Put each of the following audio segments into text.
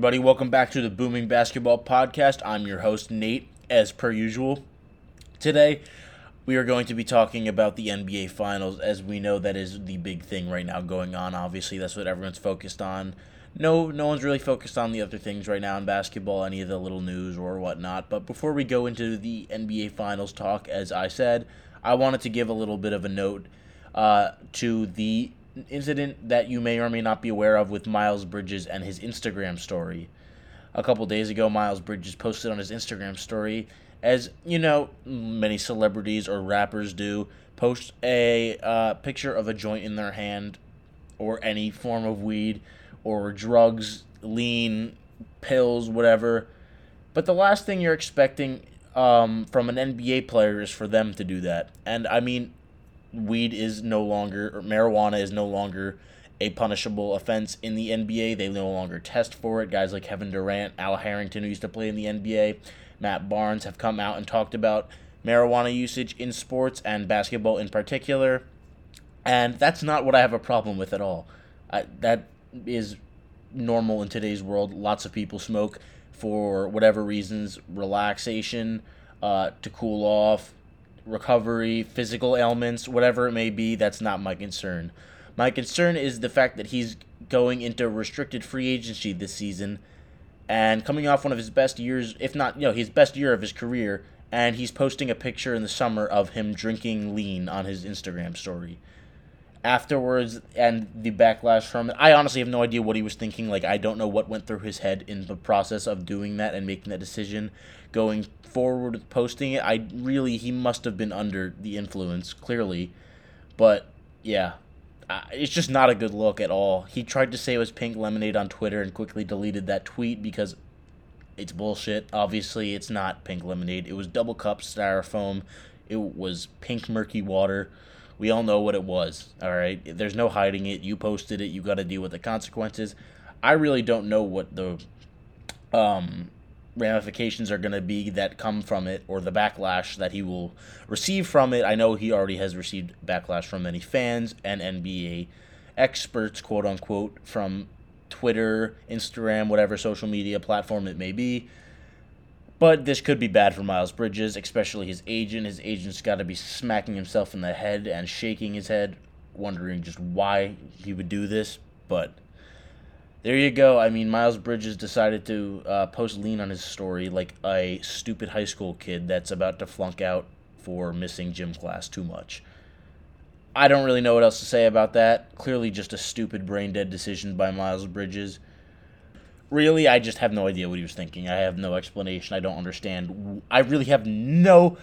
Everybody. Welcome back to the Booming Basketball Podcast. I'm your host, Nate, as per usual. Today, we are going to be talking about the NBA Finals, as we know that is the big thing right now going on. Obviously, that's what everyone's focused on. No, no one's really focused on the other things right now in basketball, any of the little news or whatnot. But before we go into the NBA Finals talk, as I said, I wanted to give a little bit of a note uh, to the incident that you may or may not be aware of with Miles Bridges and his Instagram story. A couple days ago, Miles Bridges posted on his Instagram story, as you know, many celebrities or rappers do, post a uh, picture of a joint in their hand or any form of weed or drugs, lean, pills, whatever. But the last thing you're expecting um, from an NBA player is for them to do that. And I mean, weed is no longer, or marijuana is no longer a punishable offense in the NBA. They no longer test for it. Guys like Kevin Durant, Al Harrington, who used to play in the NBA, Matt Barnes have come out and talked about marijuana usage in sports and basketball in particular. And that's not what I have a problem with at all. I, that is normal in today's world. Lots of people smoke for whatever reasons relaxation, uh, to cool off, recovery, physical ailments, whatever it may be, that's not my concern. My concern is the fact that he's going into restricted free agency this season and coming off one of his best years, if not, you know, his best year of his career, and he's posting a picture in the summer of him drinking lean on his Instagram story. Afterwards, and the backlash from it, I honestly have no idea what he was thinking. Like, I don't know what went through his head in the process of doing that and making that decision going forward with posting it. I really he must have been under the influence clearly, but yeah, it's just not a good look at all. He tried to say it was pink lemonade on Twitter and quickly deleted that tweet because it's bullshit. Obviously, it's not pink lemonade. It was double cup styrofoam. It was pink murky water. We all know what it was. All right, there's no hiding it. You posted it. You got to deal with the consequences. I really don't know what the um ramifications are going to be that come from it or the backlash that he will receive from it. I know he already has received backlash from many fans and NBA experts, quote unquote, from Twitter, Instagram, whatever social media platform it may be. But this could be bad for Miles Bridges, especially his agent. His agent's got to be smacking himself in the head and shaking his head, wondering just why he would do this. But there you go. I mean, Miles Bridges decided to uh, post lean on his story like a stupid high school kid that's about to flunk out for missing gym class too much. I don't really know what else to say about that. Clearly, just a stupid brain dead decision by Miles Bridges. Really, I just have no idea what he was thinking. I have no explanation. I don't understand. I really have no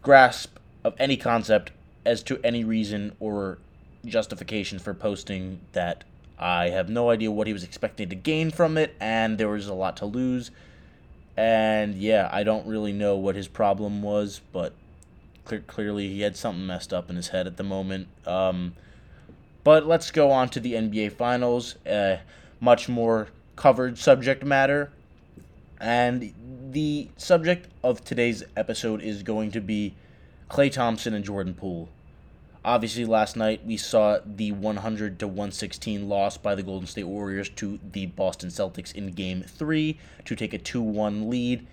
grasp of any concept as to any reason or justification for posting that I have no idea what he was expecting to gain from it, and there was a lot to lose. And yeah, I don't really know what his problem was, but clear, clearly he had something messed up in his head at the moment. Um, but let's go on to the NBA Finals. Uh, much more covered subject matter. And the subject of today's episode is going to be Klay Thompson and Jordan Poole. Obviously, last night we saw the 100 to 116 loss by the Golden State Warriors to the Boston Celtics in Game 3 to take a 2 1 lead.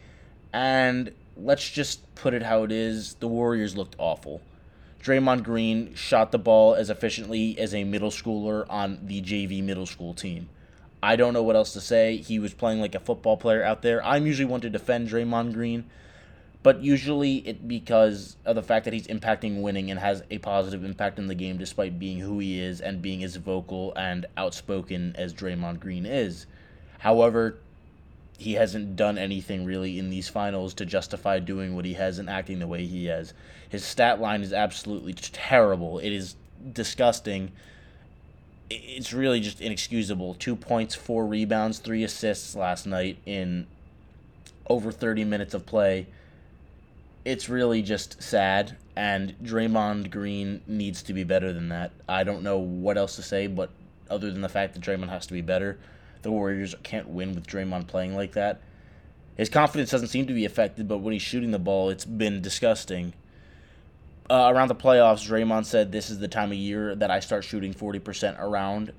And let's just put it how it is the Warriors looked awful. Draymond Green shot the ball as efficiently as a middle schooler on the JV middle school team. I don't know what else to say. He was playing like a football player out there. I'm usually one to defend Draymond Green but usually it because of the fact that he's impacting winning and has a positive impact in the game despite being who he is and being as vocal and outspoken as Draymond Green is. However, he hasn't done anything really in these finals to justify doing what he has and acting the way he has. His stat line is absolutely terrible. It is disgusting. It's really just inexcusable. Two points, four rebounds, three assists last night in over 30 minutes of play it's really just sad. And Draymond Green needs to be better than that. I don't know what else to say, but other than the fact that Draymond has to be better, the Warriors can't win with Draymond playing like that. His confidence doesn't seem to be affected, but when he's shooting the ball, it's been disgusting. Uh, around the playoffs, Draymond said, This is the time of year that I start shooting 40% around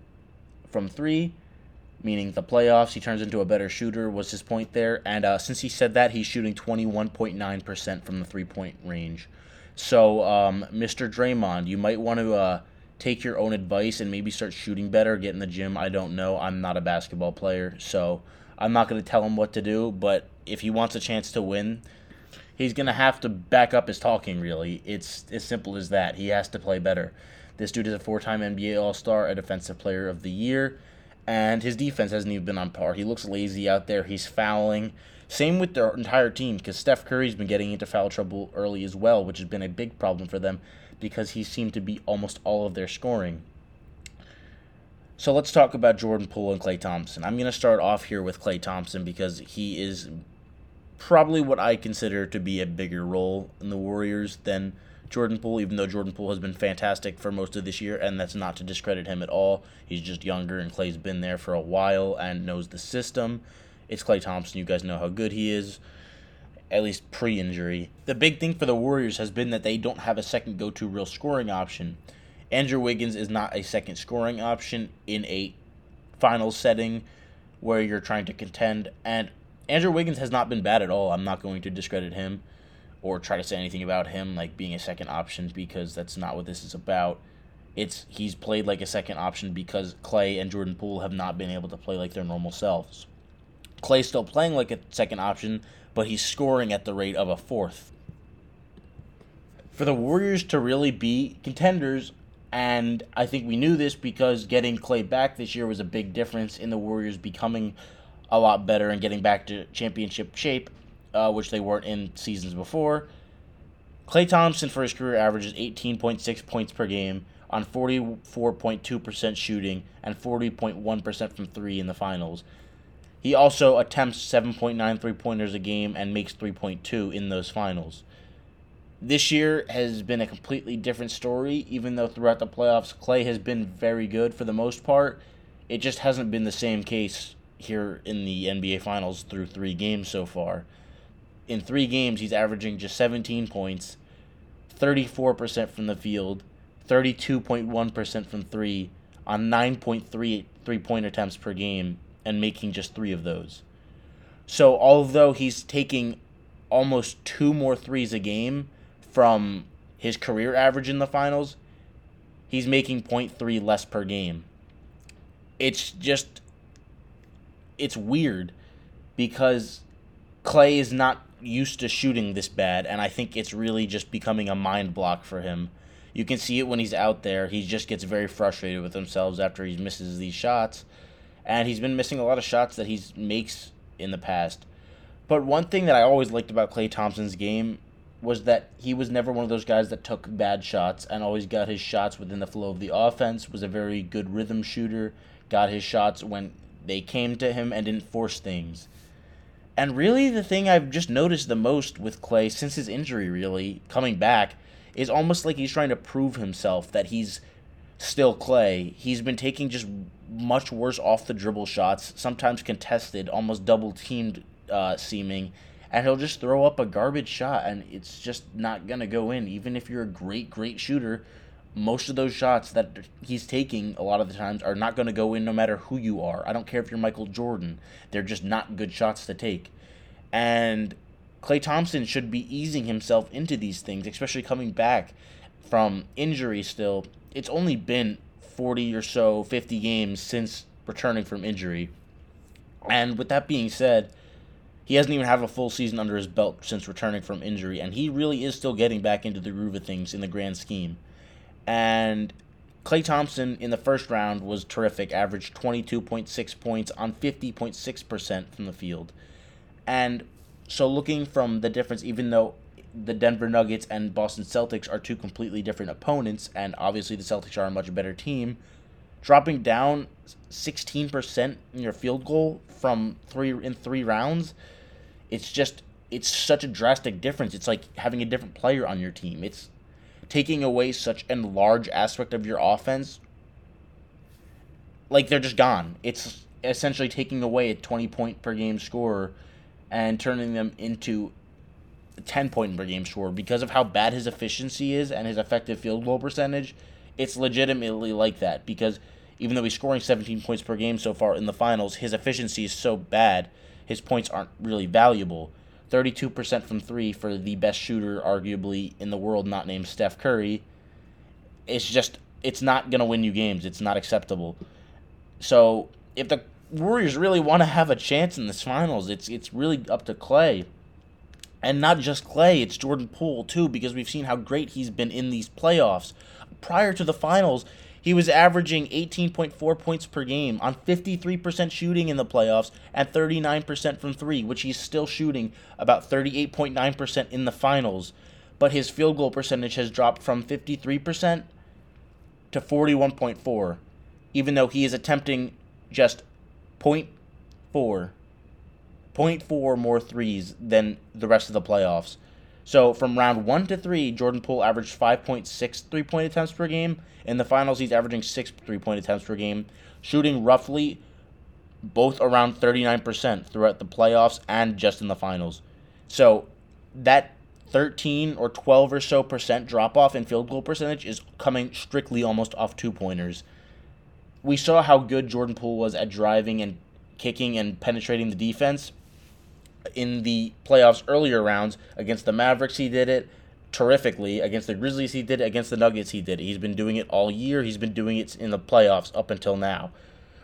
from three. meaning the playoffs. He turns into a better shooter, was his point there. And uh, since he said that, he's shooting 21.9% from the three point range. So, um, Mr. Draymond, you might want to uh, take your own advice and maybe start shooting better, get in the gym. I don't know. I'm not a basketball player, so I'm not going to tell him what to do. But if he wants a chance to win, he's going to have to back up his talking, really. It's as simple as that. He has to play better. This dude is a four time NBA All Star, a Defensive Player of the Year and his defense hasn't even been on par. He looks lazy out there. He's fouling. Same with their entire team because Steph Curry's been getting into foul trouble early as well, which has been a big problem for them because he seemed to be almost all of their scoring. So let's talk about Jordan Poole and Klay Thompson. I'm going to start off here with Klay Thompson because he is probably what I consider to be a bigger role in the Warriors than Jordan Poole, even though Jordan Poole has been fantastic for most of this year, and that's not to discredit him at all. He's just younger, and Klay's been there for a while and knows the system. It's Klay Thompson. You guys know how good he is, at least pre injury. The big thing for the Warriors has been that they don't have a second go to real scoring option. Andrew Wiggins is not a second scoring option in a final setting where you're trying to contend, and Andrew Wiggins has not been bad at all. I'm not going to discredit him or try to say anything about him like being a second option because that's not what this is about. It's he's played like a second option because Klay and Jordan Poole have not been able to play like their normal selves. Klay's still playing like a second option, but he's scoring at the rate of a fourth. For the Warriors to really be contenders, and I think we knew this because getting Klay back this year was a big difference in the Warriors becoming a lot better and getting back to championship shape uh, which they weren't in seasons before. Klay Thompson for his career averages 18.6 points per game on 44.2% shooting and 40.1% from three in the finals. He also attempts 7.9 three pointers a game and makes 3.2 in those finals. This year has been a completely different story, even though throughout the playoffs, Klay has been very good for the most part. It just hasn't been the same case here in the NBA Finals through three games so far in three games, he's averaging just 17 points, 34% from the field, 32.1% from three, on 9.3 three point attempts per game, and making just three of those. So, although he's taking almost two more threes a game from his career average in the finals, he's making 0.3 less per game. It's just, it's weird because Klay is not used to shooting this bad, and I think it's really just becoming a mind block for him. You can see it when he's out there. He just gets very frustrated with himself after he misses these shots, and he's been missing a lot of shots that he makes in the past. But one thing that I always liked about Klay Thompson's game was that he was never one of those guys that took bad shots and always got his shots within the flow of the offense, was a very good rhythm shooter, got his shots when they came to him and didn't force things. And really, the thing I've just noticed the most with Klay since his injury, really, coming back, is almost like he's trying to prove himself that he's still Klay. He's been taking just much worse off the dribble shots, sometimes contested, almost double teamed uh, seeming, and he'll just throw up a garbage shot, and it's just not going to go in. Even if you're a great, great shooter, most of those shots that he's taking a lot of the times are not going to go in no matter who you are. I don't care if you're Michael Jordan. They're just not good shots to take. And Klay Thompson should be easing himself into these things, especially coming back from injury still. It's only been 40 or so, 50 games since returning from injury. And with that being said, he hasn't even had a full season under his belt since returning from injury, and he really is still getting back into the groove of things in the grand scheme. And Klay Thompson in the first round was terrific, averaged 22.6 points on 50.6% from the field. And so looking from the difference, even though the Denver Nuggets and Boston Celtics are two completely different opponents, and obviously the Celtics are a much better team, dropping down 16% in your field goal from three in three rounds, it's just it's such a drastic difference. It's like having a different player on your team. It's taking away such a large aspect of your offense, like they're just gone. It's essentially taking away a 20 point per game scorer and turning them into a 10 point per game scorer because of how bad his efficiency is and his effective field goal percentage. It's legitimately like that because Even though he's scoring 17 points per game so far in the finals, his efficiency is so bad, his points aren't really valuable. 32% from three for the best shooter, arguably, in the world, not named Steph Curry. It's just, it's not going to win you games. It's not acceptable. So, if the Warriors really want to have a chance in this finals, it's, it's really up to Klay. And not just Klay, it's Jordan Poole, too, because we've seen how great he's been in these playoffs. Prior to the finals, he was averaging 18.4 points per game on 53% shooting in the playoffs and 39% from three, which he's still shooting about 38.9% in the finals. But his field goal percentage has dropped from 53% to 41.4, even though he is attempting just 0.4, 0.4 more threes than the rest of the playoffs. So from round one to three, Jordan Poole averaged 5.6 three point attempts per game. In the finals, he's averaging six three point attempts per game, shooting roughly both around 39% throughout the playoffs and just in the finals. So that 13 or 12 or so percent drop off in field goal percentage is coming strictly almost off two pointers. We saw how good Jordan Poole was at driving and kicking and penetrating the defense in the playoffs earlier rounds against the Mavericks he did it terrifically against the Grizzlies he did it against the Nuggets he did it. He's been doing it all year. He's been doing it in the playoffs up until now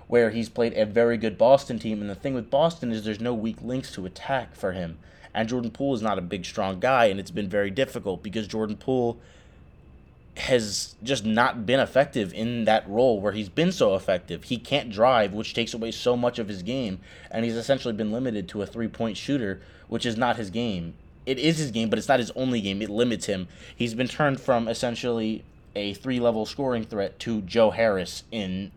where he's played a very good Boston team and the thing with Boston is there's no weak links to attack for him. And Jordan Poole is not a big strong guy and it's been very difficult because Jordan Poole has just not been effective in that role where he's been so effective. He can't drive, which takes away so much of his game, and he's essentially been limited to a three point shooter, which is not his game. It is his game, but it's not his only game. It limits him. He's been turned from essentially a three level scoring threat to Joe Harris in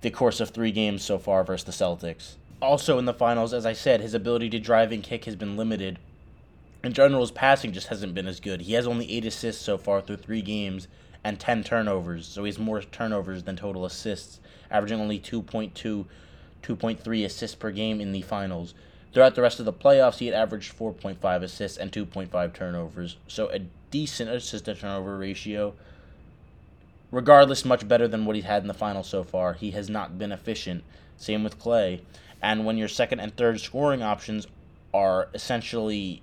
the course of three games so far versus the Celtics. Also in the finals, as I said, his ability to drive and kick has been limited in general, his passing just hasn't been as good. He has only eight assists so far through three games and 10 turnovers, so he has more turnovers than total assists, averaging only 2.2, 2.3 assists per game in the finals. Throughout the rest of the playoffs, he had averaged 4.5 assists and 2.5 turnovers, so a decent assist to turnover ratio. Regardless, much better than what he's had in the finals so far. He has not been efficient. Same with Klay. And when your second and third scoring options are essentially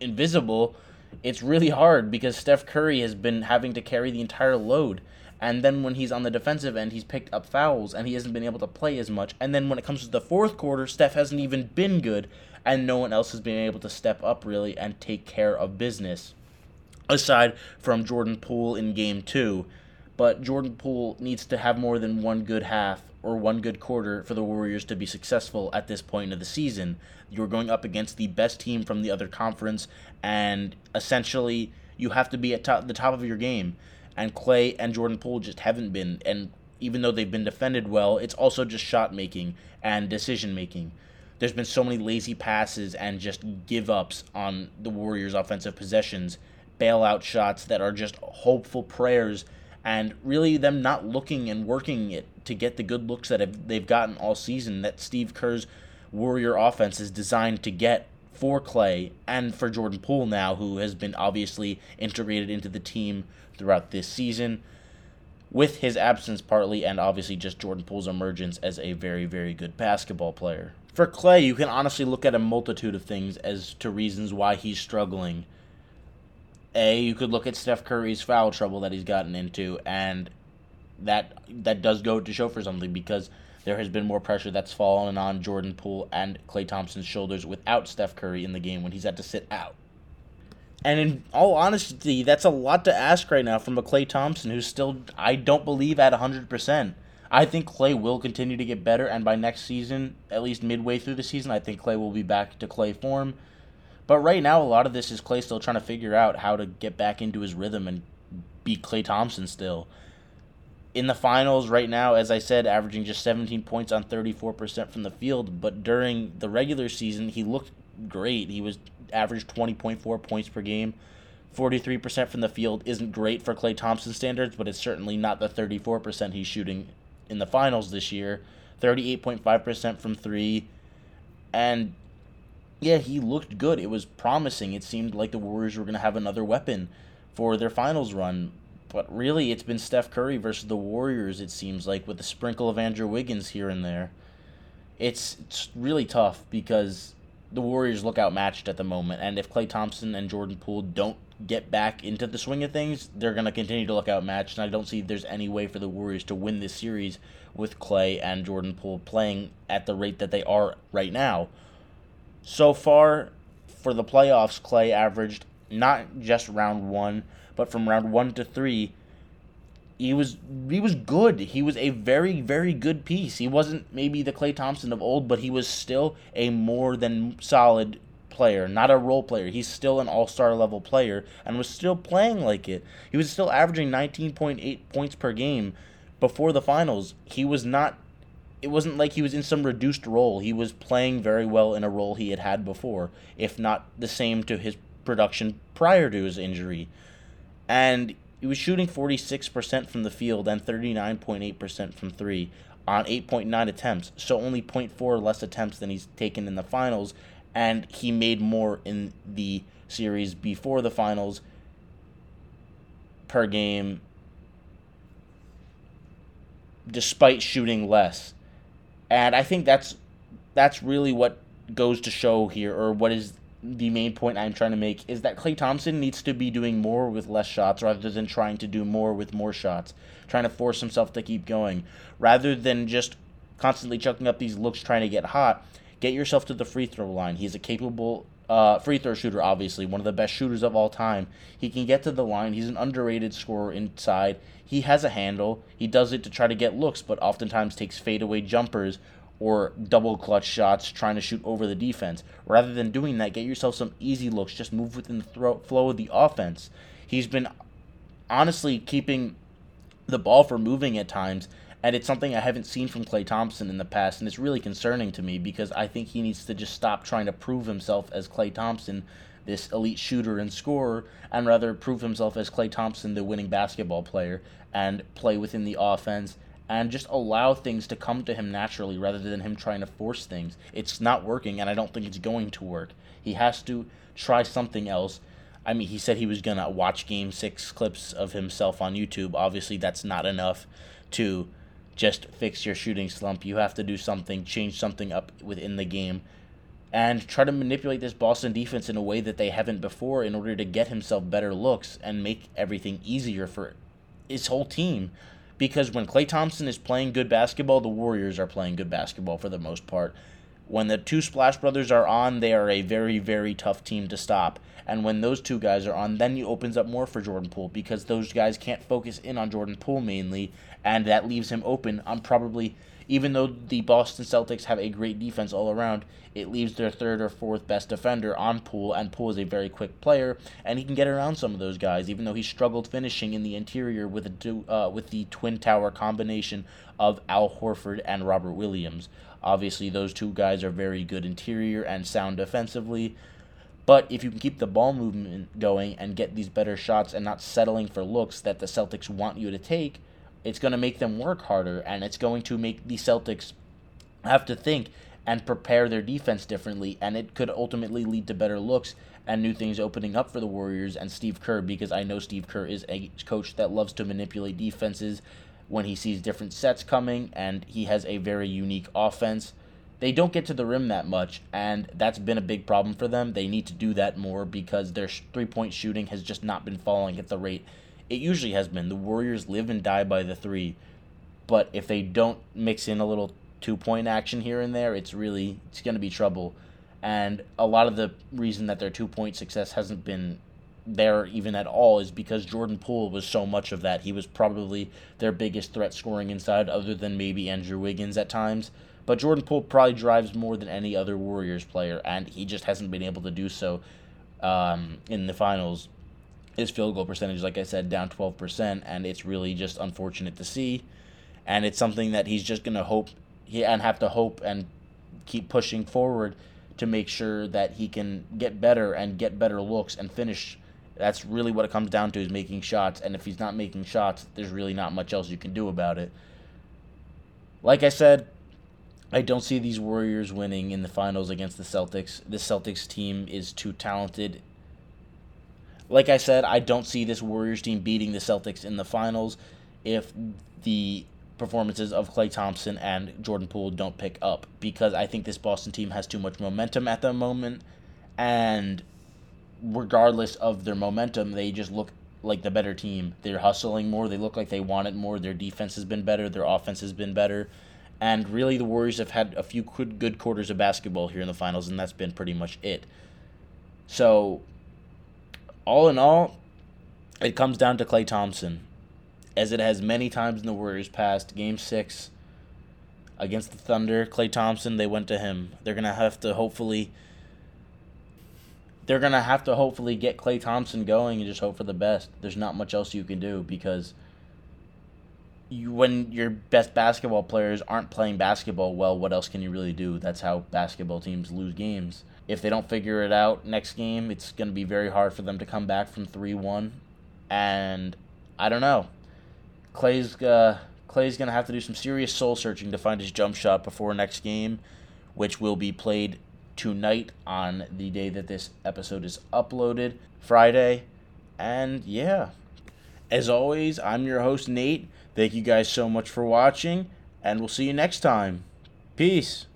invisible, it's really hard because Steph Curry has been having to carry the entire load. And then when he's on the defensive end, he's picked up fouls and he hasn't been able to play as much. And then when it comes to the fourth quarter, Steph hasn't even been good and no one else has been able to step up really and take care of business. Aside from Jordan Poole in game two. But Jordan Poole needs to have more than one good half or one good quarter for the Warriors to be successful at this point of the season. You're going up against the best team from the other conference, and essentially you have to be at top, the top of your game. And Klay and Jordan Poole just haven't been. And even though they've been defended well, it's also just shot making and decision making. There's been so many lazy passes and just give ups on the Warriors' offensive possessions, bailout shots that are just hopeful prayers and really them not looking and working it to get the good looks that have, they've gotten all season that Steve Kerr's Warrior offense is designed to get for Klay and for Jordan Poole now, who has been obviously integrated into the team throughout this season, with his absence partly, and obviously just Jordan Poole's emergence as a very, very good basketball player. For Klay, you can honestly look at a multitude of things as to reasons why he's struggling. A, you could look at Steph Curry's foul trouble that he's gotten into, and that that does go to show for something because there has been more pressure that's fallen on Jordan Poole and Klay Thompson's shoulders without Steph Curry in the game when he's had to sit out. And in all honesty, that's a lot to ask right now from a Klay Thompson who's still, I don't believe, at 100%. I think Klay will continue to get better, and by next season, at least midway through the season, I think Klay will be back to Klay form. But right now, a lot of this is Klay still trying to figure out how to get back into his rhythm and be Klay Thompson still. In the finals, right now, as I said, averaging just 17 points on 34% from the field. But during the regular season, he looked great. He was averaged 20.4 points per game. 43% from the field isn't great for Klay Thompson standards, but it's certainly not the 34% he's shooting in the finals this year. 38.5% from three. And yeah, he looked good. It was promising. It seemed like the Warriors were going to have another weapon for their finals run. But really, it's been Steph Curry versus the Warriors, it seems like, with a sprinkle of Andrew Wiggins here and there. It's, it's really tough because the Warriors look outmatched at the moment, and if Klay Thompson and Jordan Poole don't get back into the swing of things, they're going to continue to look outmatched, and I don't see there's any way for the Warriors to win this series with Klay and Jordan Poole playing at the rate that they are right now. So far, for the playoffs, Klay averaged not just round one, but from round one to three, he was he was good. He was a very very good piece. He wasn't maybe the Klay Thompson of old, but he was still a more than solid player, not a role player. He's still an all-star level player and was still playing like it. He was still averaging 19.8 points per game before the finals. He was not it wasn't like he was in some reduced role. He was playing very well in a role he had had before, if not the same to his production prior to his injury. And he was shooting 46% from the field and 39.8% from 3 on 8.9 attempts, so only 0.4 less attempts than he's taken in the finals, and he made more in the series before the finals per game despite shooting less. And I think that's that's really what goes to show here or what is the main point I'm trying to make is that Klay Thompson needs to be doing more with less shots rather than trying to do more with more shots, trying to force himself to keep going rather than just constantly chucking up these looks trying to get hot. Get yourself to the free throw line. He's a capable uh, free throw shooter, obviously, one of the best shooters of all time. He can get to the line. He's an underrated scorer inside. He has a handle. He does it to try to get looks, but oftentimes takes fadeaway jumpers or double clutch shots trying to shoot over the defense. Rather than doing that, get yourself some easy looks. Just move within the throw, flow of the offense. He's been honestly keeping the ball for moving at times, and it's something I haven't seen from Klay Thompson in the past, and it's really concerning to me because I think he needs to just stop trying to prove himself as Klay Thompson, this elite shooter and scorer, and rather prove himself as Klay Thompson, the winning basketball player, and play within the offense and just allow things to come to him naturally rather than him trying to force things. It's not working, and I don't think it's going to work. He has to try something else. I mean, he said he was going to watch game six clips of himself on YouTube. Obviously, that's not enough to just fix your shooting slump. You have to do something, change something up within the game, and try to manipulate this Boston defense in a way that they haven't before in order to get himself better looks and make everything easier for his whole team because when Klay Thompson is playing good basketball, the Warriors are playing good basketball for the most part. When the two Splash Brothers are on, they are a very, very tough team to stop. And when those two guys are on, then he opens up more for Jordan Poole because those guys can't focus in on Jordan Poole mainly, and that leaves him open on probably even though the Boston Celtics have a great defense all around, it leaves their third or fourth best defender on Poole, and Poole is a very quick player, and he can get around some of those guys, even though he struggled finishing in the interior with a uh, with the twin tower combination of Al Horford and Robert Williams. Obviously, those two guys are very good interior and sound defensively. But if you can keep the ball movement going and get these better shots and not settling for looks that the Celtics want you to take, it's going to make them work harder, and it's going to make the Celtics have to think and prepare their defense differently, and it could ultimately lead to better looks and new things opening up for the Warriors and Steve Kerr because I know Steve Kerr is a coach that loves to manipulate defenses when he sees different sets coming, and he has a very unique offense. They don't get to the rim that much, and that's been a big problem for them. They need to do that more because their three point shooting has just not been falling at the rate it usually has been. The Warriors live and die by the three, but if they don't mix in a little two point action here and there, it's really it's going to be trouble. And a lot of the reason that their two point success hasn't been there even at all is because Jordan Poole was so much of that. He was probably their biggest threat scoring inside, other than maybe Andrew Wiggins at times. But Jordan Poole probably drives more than any other Warriors player, and he just hasn't been able to do so um, in the finals his field goal percentage, like I said, down 12%, and it's really just unfortunate to see. And it's something that he's just going to hope he, and have to hope and keep pushing forward to make sure that he can get better and get better looks and finish. That's really what it comes down to is making shots. And if he's not making shots, there's really not much else you can do about it. Like I said, I don't see these Warriors winning in the finals against the Celtics. The Celtics team is too talented Like I said, I don't see this Warriors team beating the Celtics in the finals if the performances of Klay Thompson and Jordan Poole don't pick up because I think this Boston team has too much momentum at the moment and regardless of their momentum, they just look like the better team. They're hustling more, they look like they want it more. Their defense has been better, their offense has been better. And really the Warriors have had a few good quarters of basketball here in the finals and that's been pretty much it. So all in all, it comes down to Klay Thompson as it has many times in the Warriors past. Game six against the Thunder, Klay Thompson, they went to him. They're gonna have to hopefully they're gonna have to hopefully get Klay Thompson going and just hope for the best. There's not much else you can do because you when your best basketball players aren't playing basketball well, what else can you really do? That's how basketball teams lose games. If they don't figure it out next game, it's to be very hard for them to come back from 3-1 and I don't know. Klay's uh, Klay's gonna have to do some serious soul searching to find his jump shot before next game, which will be played tonight on the day that this episode is uploaded, Friday. And yeah, as always, I'm your host Nate. Thank you guys so much for watching, and we'll see you next time. Peace.